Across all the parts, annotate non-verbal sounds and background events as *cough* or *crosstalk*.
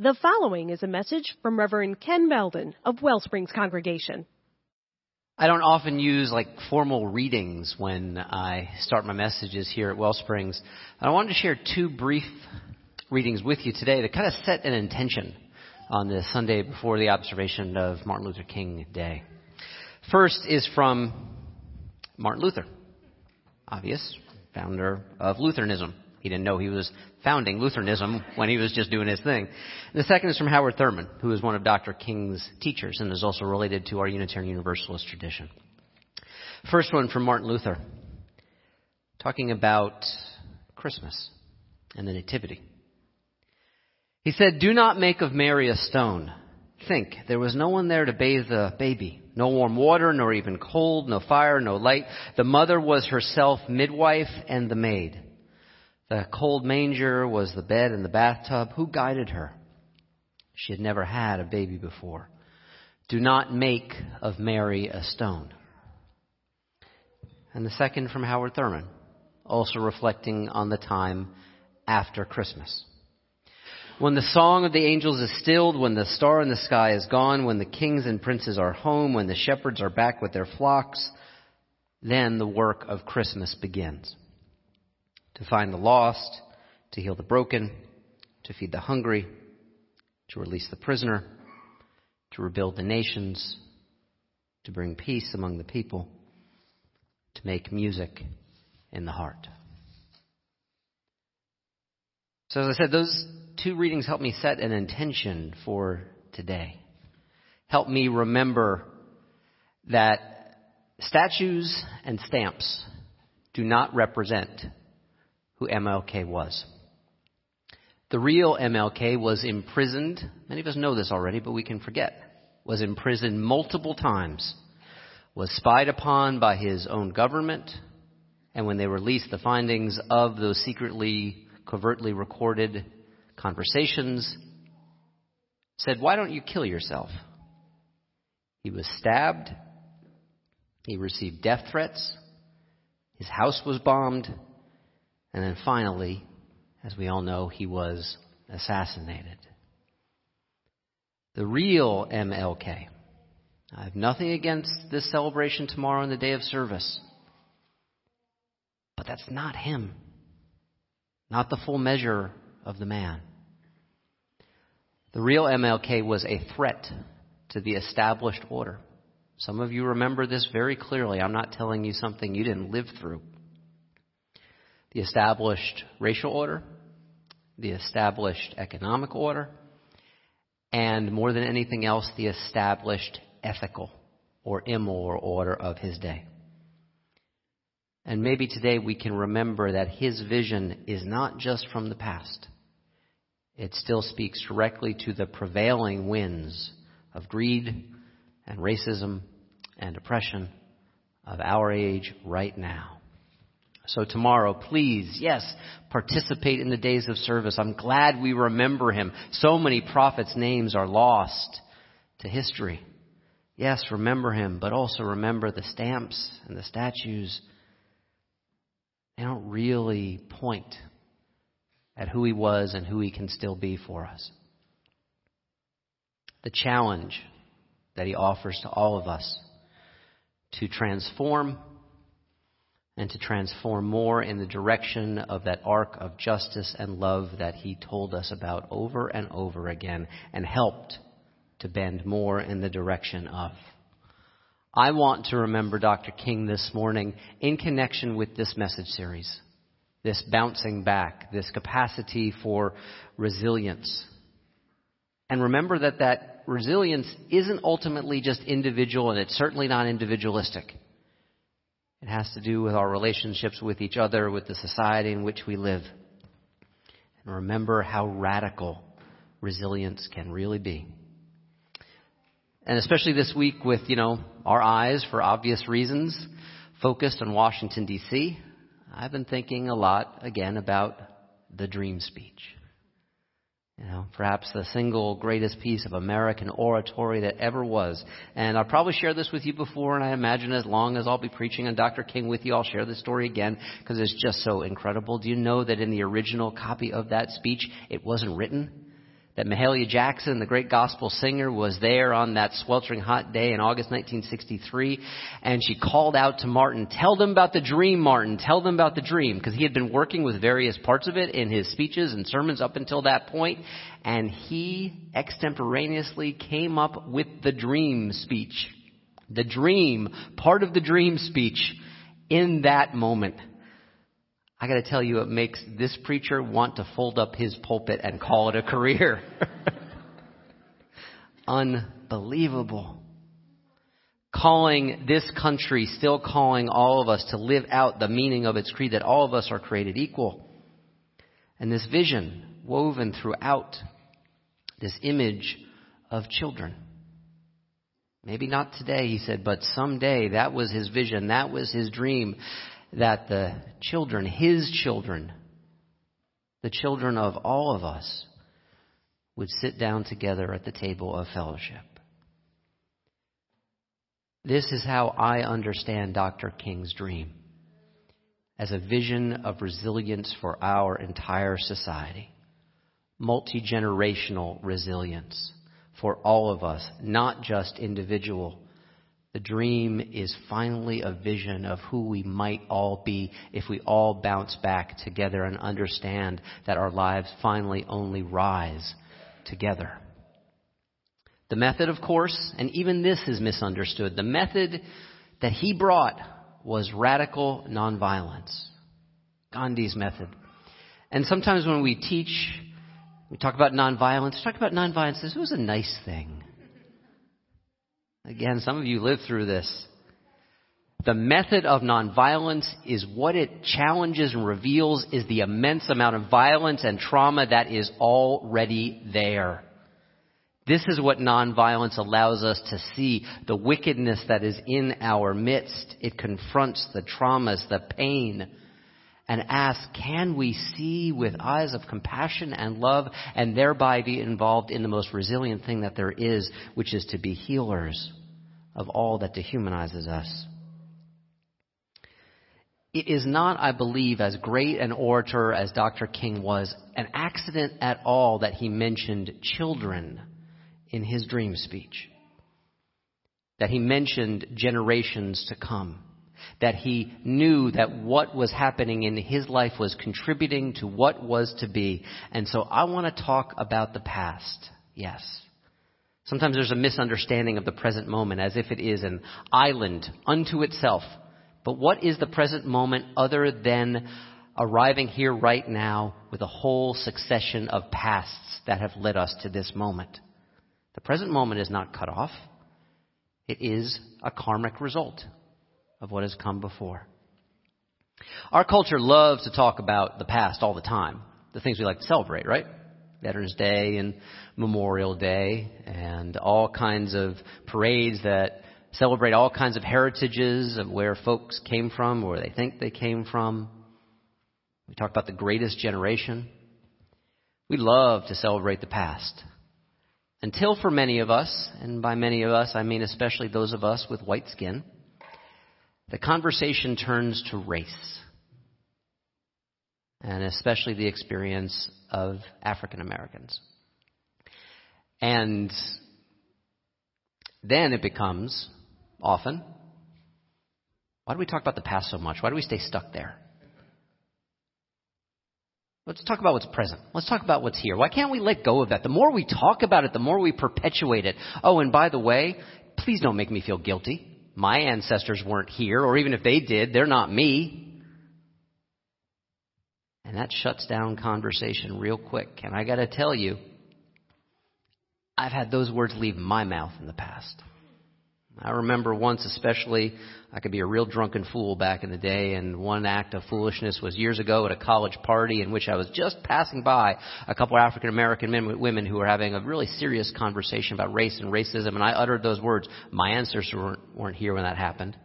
The following is a message from Reverend Ken Beldon of Wellsprings Congregation. I don't often use like formal readings when I start my messages here at Wellsprings. I wanted to share two brief readings with you today to kind of set an intention on the Sunday before the observation of Martin Luther King Day. First is from Martin Luther, obvious, founder of Lutheranism. He didn't know he was founding Lutheranism when he was just doing his thing. And the second is from Howard Thurman, who is one of Dr. King's teachers and is also related to our Unitarian Universalist tradition. First one from Martin Luther, talking about Christmas and the Nativity. He said, Do not make of Mary a stone. Think, there was no one there to bathe the baby. No warm water, nor even cold, no fire, no light. The mother was herself midwife and the maid. The cold manger was the bed and the bathtub. Who guided her? She had never had a baby before. Do not make of Mary a stone. And the second from Howard Thurman, also reflecting on the time after Christmas. When the song of the angels is stilled, when the star in the sky is gone, when the kings and princes are home, when the shepherds are back with their flocks, then the work of Christmas begins to find the lost, to heal the broken, to feed the hungry, to release the prisoner, to rebuild the nations, to bring peace among the people, to make music in the heart. So, as I said, those two readings help me set an intention for today. Help me remember that statues and stamps do not represent who MLK was. The real MLK was imprisoned. Many of us know this already, but we can forget. Was imprisoned multiple times. Was spied upon by his own government. And when they released the findings of those secretly, covertly recorded conversations, said, Why don't you kill yourself? He was stabbed. He received death threats. His house was bombed. And then finally, as we all know, he was assassinated. The real MLK. I have nothing against this celebration tomorrow on the day of service. But that's not him. Not the full measure of the man. The real MLK was a threat to the established order. Some of you remember this very clearly. I'm not telling you something you didn't live through the established racial order, the established economic order, and more than anything else, the established ethical or immoral order of his day. And maybe today we can remember that his vision is not just from the past. It still speaks directly to the prevailing winds of greed and racism and oppression of our age right now. So tomorrow, please, yes, participate in the days of service. I'm glad we remember him. So many prophets' names are lost to history. Yes, remember him, but also remember the stamps and the statues. They don't really point at who he was and who he can still be for us. The challenge that he offers to all of us to transform and to transform more in the direction of that arc of justice and love that he told us about over and over again and helped to bend more in the direction of. I want to remember Dr. King this morning in connection with this message series, this bouncing back, this capacity for resilience. And remember that that resilience isn't ultimately just individual and it's certainly not individualistic. It has to do with our relationships with each other, with the society in which we live. And remember how radical resilience can really be. And especially this week with, you know, our eyes, for obvious reasons, focused on Washington, D.C., I've been thinking a lot, again, about the dream speech. Perhaps the single greatest piece of American oratory that ever was. And I've probably shared this with you before, and I imagine as long as I'll be preaching on Dr. King with you, I'll share this story again because it's just so incredible. Do you know that in the original copy of that speech, it wasn't written? That Mahalia Jackson, the great gospel singer, was there on that sweltering hot day in August 1963, and she called out to Martin, tell them about the dream, Martin, tell them about the dream, because he had been working with various parts of it in his speeches and sermons up until that point, and he extemporaneously came up with the dream speech. The dream, part of the dream speech in that moment. I got to tell you, it makes this preacher want to fold up his pulpit and call it a career. *laughs* Unbelievable. Calling this country, still calling all of us to live out the meaning of its creed that all of us are created equal. And this vision woven throughout this image of children. Maybe not today, he said, but someday that was his vision, that was his dream that the children, his children, the children of all of us, would sit down together at the table of fellowship. This is how I understand Dr. King's dream as a vision of resilience for our entire society. Multi generational resilience for all of us, not just individual the dream is finally a vision of who we might all be if we all bounce back together and understand that our lives finally only rise together. The method, of course, and even this is misunderstood, the method that he brought was radical nonviolence. Gandhi's method. And sometimes when we teach, we talk about nonviolence, we talk about nonviolence, this was a nice thing. Again, some of you lived through this. The method of nonviolence is what it challenges and reveals is the immense amount of violence and trauma that is already there. This is what nonviolence allows us to see the wickedness that is in our midst. It confronts the traumas, the pain, and asks, can we see with eyes of compassion and love and thereby be involved in the most resilient thing that there is, which is to be healers of all that dehumanizes us. It is not, I believe, as great an orator as Dr. King was, an accident at all that he mentioned children in his dream speech. That he mentioned generations to come. That he knew that what was happening in his life was contributing to what was to be. And so I want to talk about the past. Yes. Sometimes there's a misunderstanding of the present moment as if it is an island unto itself. But what is the present moment other than arriving here right now with a whole succession of pasts that have led us to this moment? The present moment is not cut off. It is a karmic result of what has come before. Our culture loves to talk about the past all the time, the things we like to celebrate, right? Veterans Day and Memorial Day and all kinds of parades that celebrate all kinds of heritages of where folks came from, where they think they came from. We talk about the greatest generation. We love to celebrate the past. Until for many of us, and by many of us I mean especially those of us with white skin, the conversation turns to race and especially the experience of African Americans. And then it becomes often why do we talk about the past so much? Why do we stay stuck there? Let's talk about what's present. Let's talk about what's here. Why can't we let go of that? The more we talk about it, the more we perpetuate it. Oh, and by the way, please don't make me feel guilty. My ancestors weren't here, or even if they did, they're not me. And that shuts down conversation real quick. And I got to tell you, I've had those words leave my mouth in the past. I remember once, especially, I could be a real drunken fool back in the day, and one act of foolishness was years ago at a college party in which I was just passing by a couple of African American men, women who were having a really serious conversation about race and racism, and I uttered those words. My ancestors weren't, weren't here when that happened.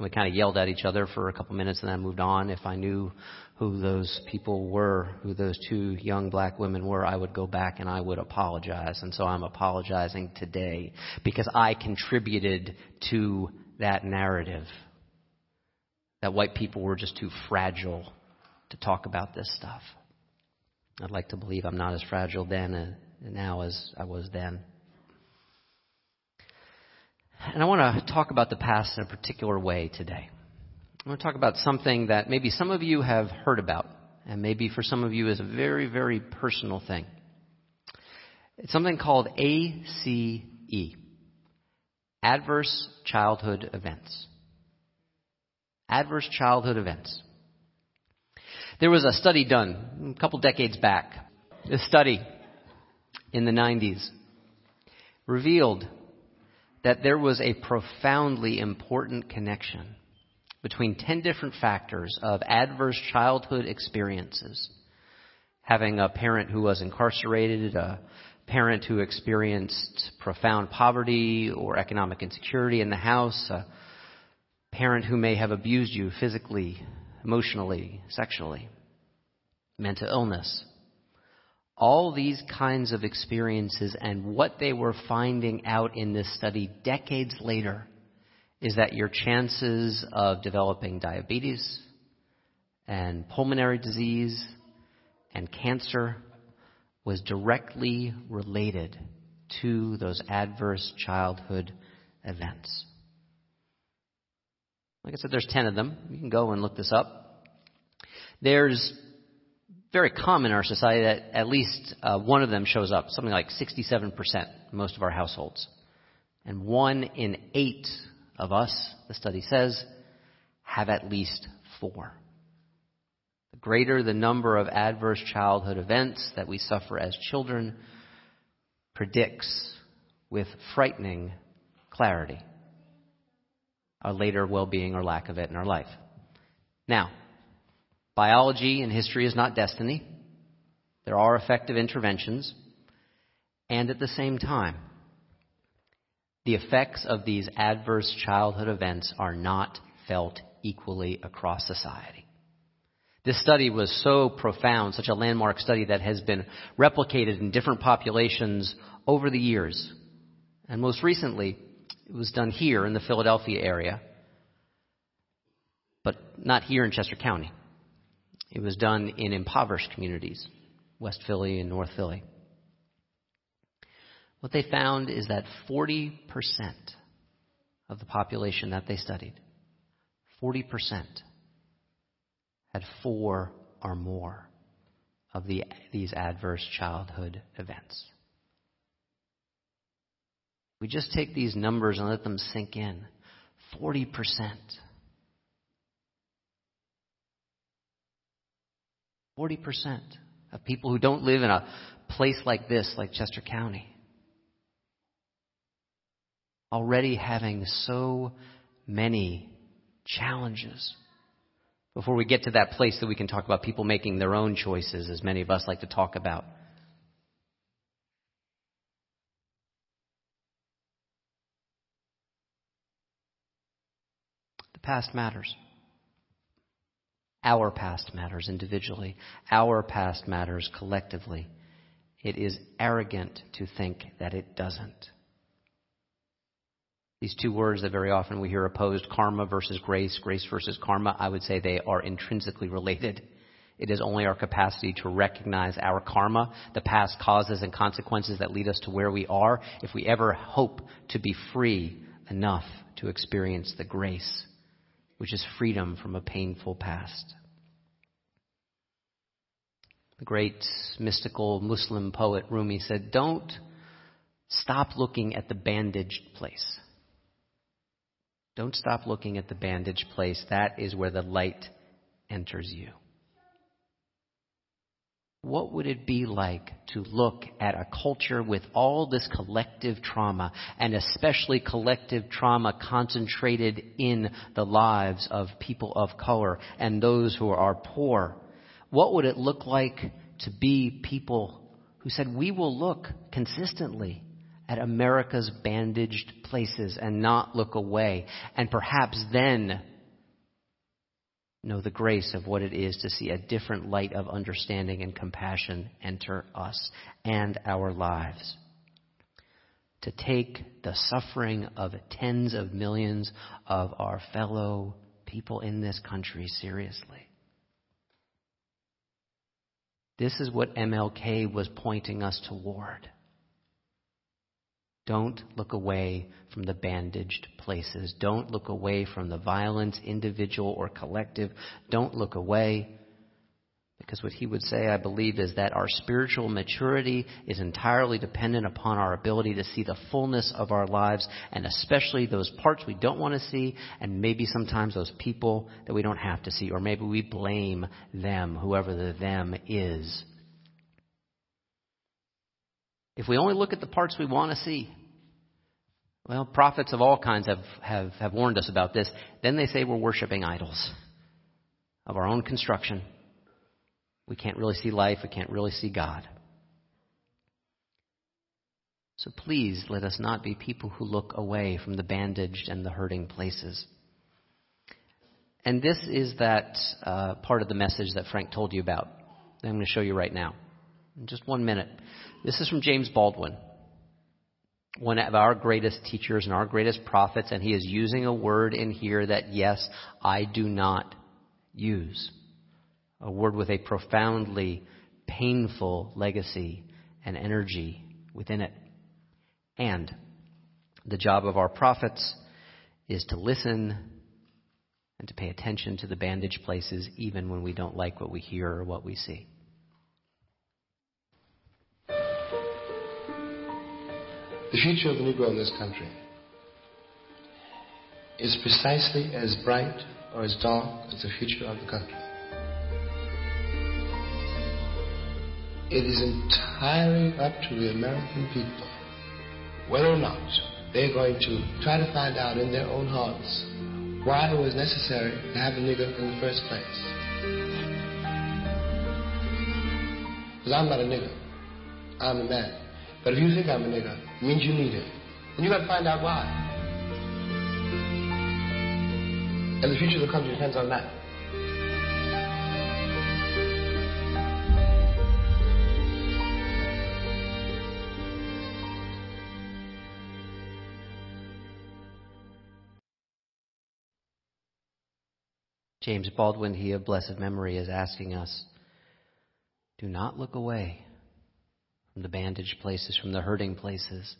And we kind of yelled at each other for a couple minutes and then I moved on. If I knew who those people were, who those two young black women were, I would go back and I would apologize. And so I'm apologizing today because I contributed to that narrative that white people were just too fragile to talk about this stuff. I'd like to believe I'm not as fragile then and now as I was then. And I want to talk about the past in a particular way today. I want to talk about something that maybe some of you have heard about, and maybe for some of you is a very, very personal thing. It's something called ACE, Adverse Childhood Events. Adverse Childhood Events. There was a study done a couple decades back. This study in the 90s revealed that there was a profoundly important connection between 10 different factors of adverse childhood experiences. Having a parent who was incarcerated, a parent who experienced profound poverty or economic insecurity in the house, a parent who may have abused you physically, emotionally, sexually, mental illness, all these kinds of experiences and what they were finding out in this study decades later is that your chances of developing diabetes and pulmonary disease and cancer was directly related to those adverse childhood events. Like I said, there's 10 of them. You can go and look this up. There's very common in our society that at least uh, one of them shows up, something like 67% in most of our households. And one in eight of us, the study says, have at least four. The greater the number of adverse childhood events that we suffer as children predicts with frightening clarity our later well being or lack of it in our life. Now, Biology and history is not destiny. There are effective interventions. And at the same time, the effects of these adverse childhood events are not felt equally across society. This study was so profound, such a landmark study that has been replicated in different populations over the years. And most recently, it was done here in the Philadelphia area, but not here in Chester County. It was done in impoverished communities, West Philly and North Philly. What they found is that 40% of the population that they studied, 40% had four or more of the, these adverse childhood events. We just take these numbers and let them sink in. 40%. 40% of people who don't live in a place like this, like Chester County, already having so many challenges. Before we get to that place that we can talk about people making their own choices, as many of us like to talk about. The past matters. Our past matters individually. Our past matters collectively. It is arrogant to think that it doesn't. These two words that very often we hear opposed, karma versus grace, grace versus karma, I would say they are intrinsically related. It is only our capacity to recognize our karma, the past causes and consequences that lead us to where we are, if we ever hope to be free enough to experience the grace which is freedom from a painful past. The great mystical Muslim poet Rumi said, Don't stop looking at the bandaged place. Don't stop looking at the bandaged place. That is where the light enters you. What would it be like to look at a culture with all this collective trauma, and especially collective trauma concentrated in the lives of people of color and those who are poor? What would it look like to be people who said, We will look consistently at America's bandaged places and not look away, and perhaps then know the grace of what it is to see a different light of understanding and compassion enter us and our lives. To take the suffering of tens of millions of our fellow people in this country seriously. This is what MLK was pointing us toward. Don't look away from the bandaged places. Don't look away from the violence, individual or collective. Don't look away. Because what he would say, I believe, is that our spiritual maturity is entirely dependent upon our ability to see the fullness of our lives, and especially those parts we don't want to see, and maybe sometimes those people that we don't have to see, or maybe we blame them, whoever the them is. If we only look at the parts we want to see, well, prophets of all kinds have, have, have warned us about this. Then they say we're worshiping idols of our own construction we can't really see life. We can't really see God. So please let us not be people who look away from the bandaged and the hurting places. And this is that uh, part of the message that Frank told you about. I'm going to show you right now. In just one minute. This is from James Baldwin, one of our greatest teachers and our greatest prophets, and he is using a word in here that, yes, I do not use a word with a profoundly painful legacy and energy within it. And the job of our prophets is to listen and to pay attention to the bandaged places even when we don't like what we hear or what we see. The future of the Negro in this country is precisely as bright or as dark as the future of the country. It is entirely up to the American people whether or not they're going to try to find out in their own hearts why it was necessary to have a nigger in the first place. Because I'm not a nigger. I'm a man. But if you think I'm a nigger, means you need it. And you got to find out why. And the future of the country depends on that. James Baldwin, he of blessed memory, is asking us do not look away from the bandaged places, from the hurting places,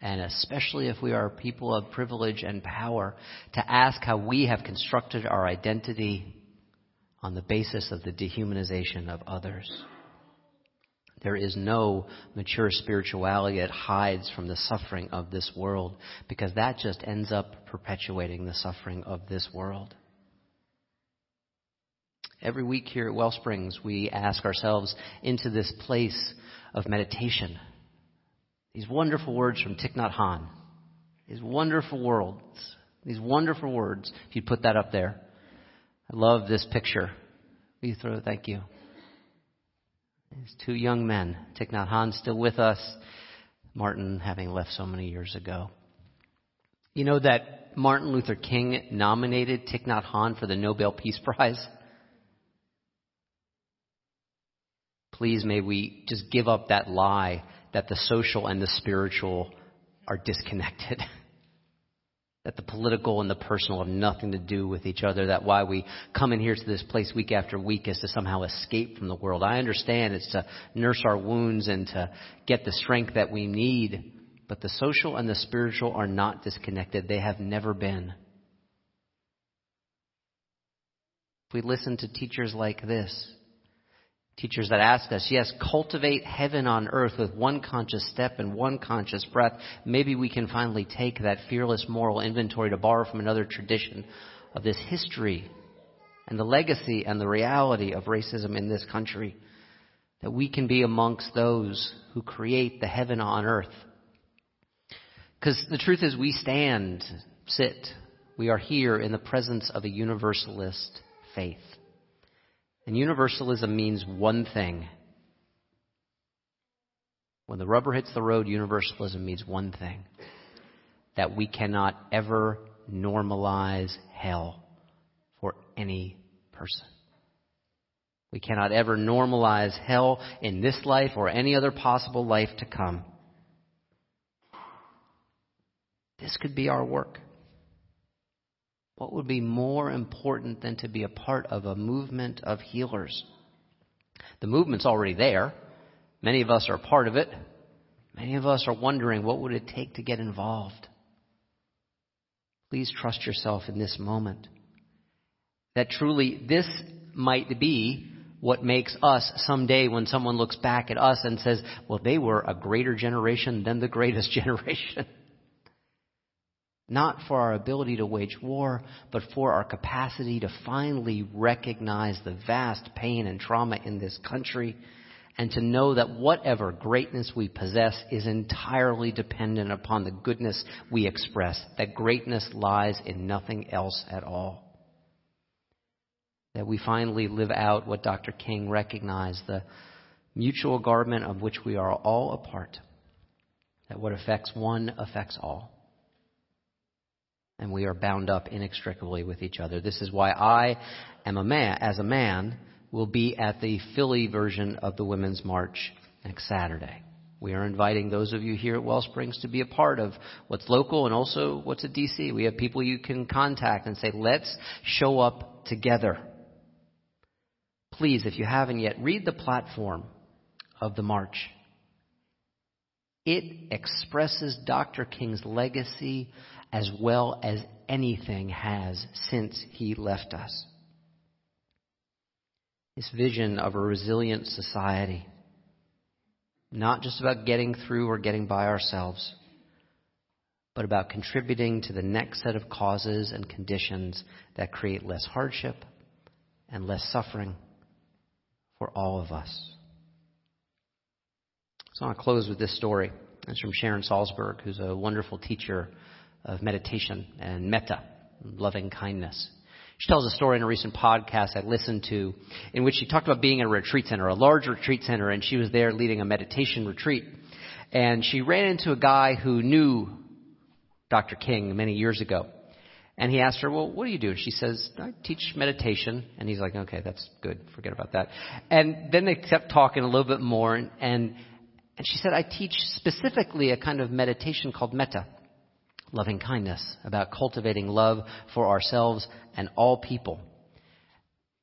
and especially if we are people of privilege and power, to ask how we have constructed our identity on the basis of the dehumanization of others. There is no mature spirituality that hides from the suffering of this world because that just ends up perpetuating the suffering of this world. Every week here at Wellsprings, we ask ourselves into this place of meditation. These wonderful words from Thich Nhat Hanh. These wonderful words. These wonderful words. If you put that up there. I love this picture. Will you throw thank you. These two young men. Thich Nhat Hanh still with us. Martin having left so many years ago. You know that Martin Luther King nominated Thich Nhat Hanh for the Nobel Peace Prize? Please may we just give up that lie that the social and the spiritual are disconnected. *laughs* that the political and the personal have nothing to do with each other. That why we come in here to this place week after week is to somehow escape from the world. I understand it's to nurse our wounds and to get the strength that we need. But the social and the spiritual are not disconnected. They have never been. If we listen to teachers like this, Teachers that ask us, yes, cultivate heaven on earth with one conscious step and one conscious breath. Maybe we can finally take that fearless moral inventory to borrow from another tradition of this history and the legacy and the reality of racism in this country. That we can be amongst those who create the heaven on earth. Because the truth is, we stand, sit, we are here in the presence of a universalist faith. And universalism means one thing. When the rubber hits the road, universalism means one thing that we cannot ever normalize hell for any person. We cannot ever normalize hell in this life or any other possible life to come. This could be our work. What would be more important than to be a part of a movement of healers? The movement's already there. Many of us are part of it. Many of us are wondering what would it take to get involved. Please trust yourself in this moment. That truly this might be what makes us someday when someone looks back at us and says, well, they were a greater generation than the greatest *laughs* generation. Not for our ability to wage war, but for our capacity to finally recognize the vast pain and trauma in this country and to know that whatever greatness we possess is entirely dependent upon the goodness we express, that greatness lies in nothing else at all. That we finally live out what Dr. King recognized the mutual garment of which we are all a part. That what affects one affects all and we are bound up inextricably with each other. This is why I am a man, as a man, will be at the Philly version of the Women's March next Saturday. We are inviting those of you here at Wellsprings to be a part of what's local and also what's at DC. We have people you can contact and say, let's show up together. Please, if you haven't yet, read the platform of the march. It expresses Dr. King's legacy as well as anything has since he left us. This vision of a resilient society, not just about getting through or getting by ourselves, but about contributing to the next set of causes and conditions that create less hardship and less suffering for all of us. So I want to close with this story. It's from Sharon Salzberg, who's a wonderful teacher of meditation and metta, loving kindness. She tells a story in a recent podcast I listened to in which she talked about being in a retreat center, a large retreat center, and she was there leading a meditation retreat. And she ran into a guy who knew Dr. King many years ago. And he asked her, Well, what do you do? And she says, I teach meditation. And he's like, Okay, that's good. Forget about that. And then they kept talking a little bit more. And, and, and she said, I teach specifically a kind of meditation called metta loving kindness, about cultivating love for ourselves and all people.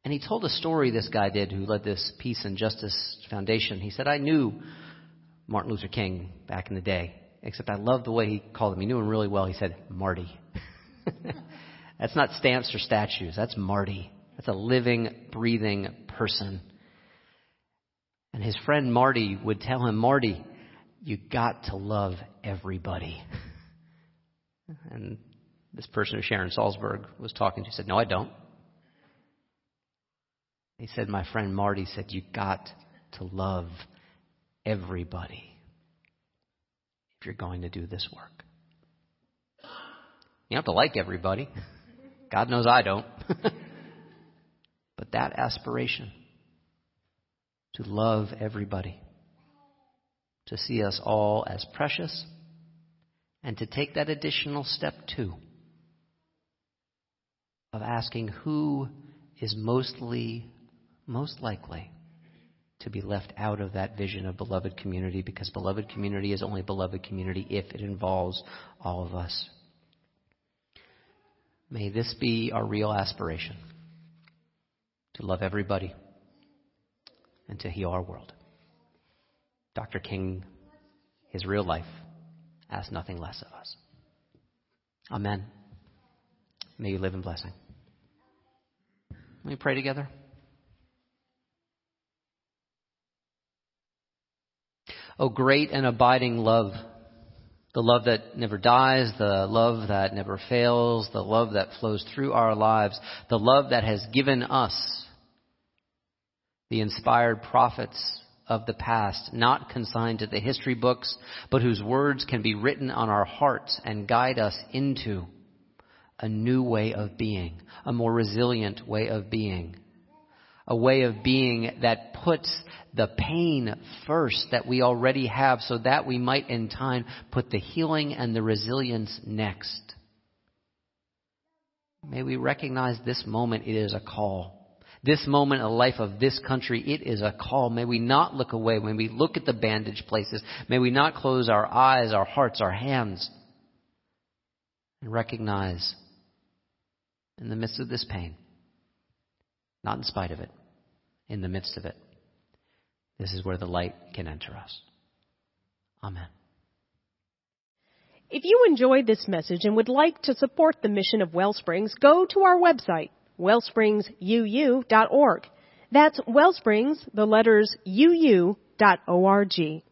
And he told a story this guy did who led this Peace and Justice Foundation. He said, I knew Martin Luther King back in the day, except I loved the way he called him. He knew him really well. He said, Marty. *laughs* That's not stamps or statues. That's Marty. That's a living, breathing person. And his friend Marty would tell him, Marty, you got to love everybody. *laughs* And this person who Sharon Salzberg was talking to said, No, I don't. He said, My friend Marty said, You got to love everybody if you're going to do this work. You have to like everybody. God knows I don't. *laughs* but that aspiration to love everybody, to see us all as precious and to take that additional step too of asking who is mostly, most likely to be left out of that vision of beloved community because beloved community is only beloved community if it involves all of us. May this be our real aspiration to love everybody and to heal our world. Dr. King, his real life ask nothing less of us. Amen. May you live in blessing. Let me pray together. Oh, great and abiding love. The love that never dies, the love that never fails, the love that flows through our lives, the love that has given us the inspired prophets of the past, not consigned to the history books, but whose words can be written on our hearts and guide us into a new way of being, a more resilient way of being, a way of being that puts the pain first that we already have so that we might in time put the healing and the resilience next. May we recognize this moment it is a call this moment the life of this country, it is a call. May we not look away. When we look at the bandage places, may we not close our eyes, our hearts, our hands, and recognize in the midst of this pain, not in spite of it, in the midst of it, This is where the light can enter us. Amen. If you enjoyed this message and would like to support the mission of Wellsprings, go to our website, wellspringsuu.org. That's Wellsprings, the letters uu.org.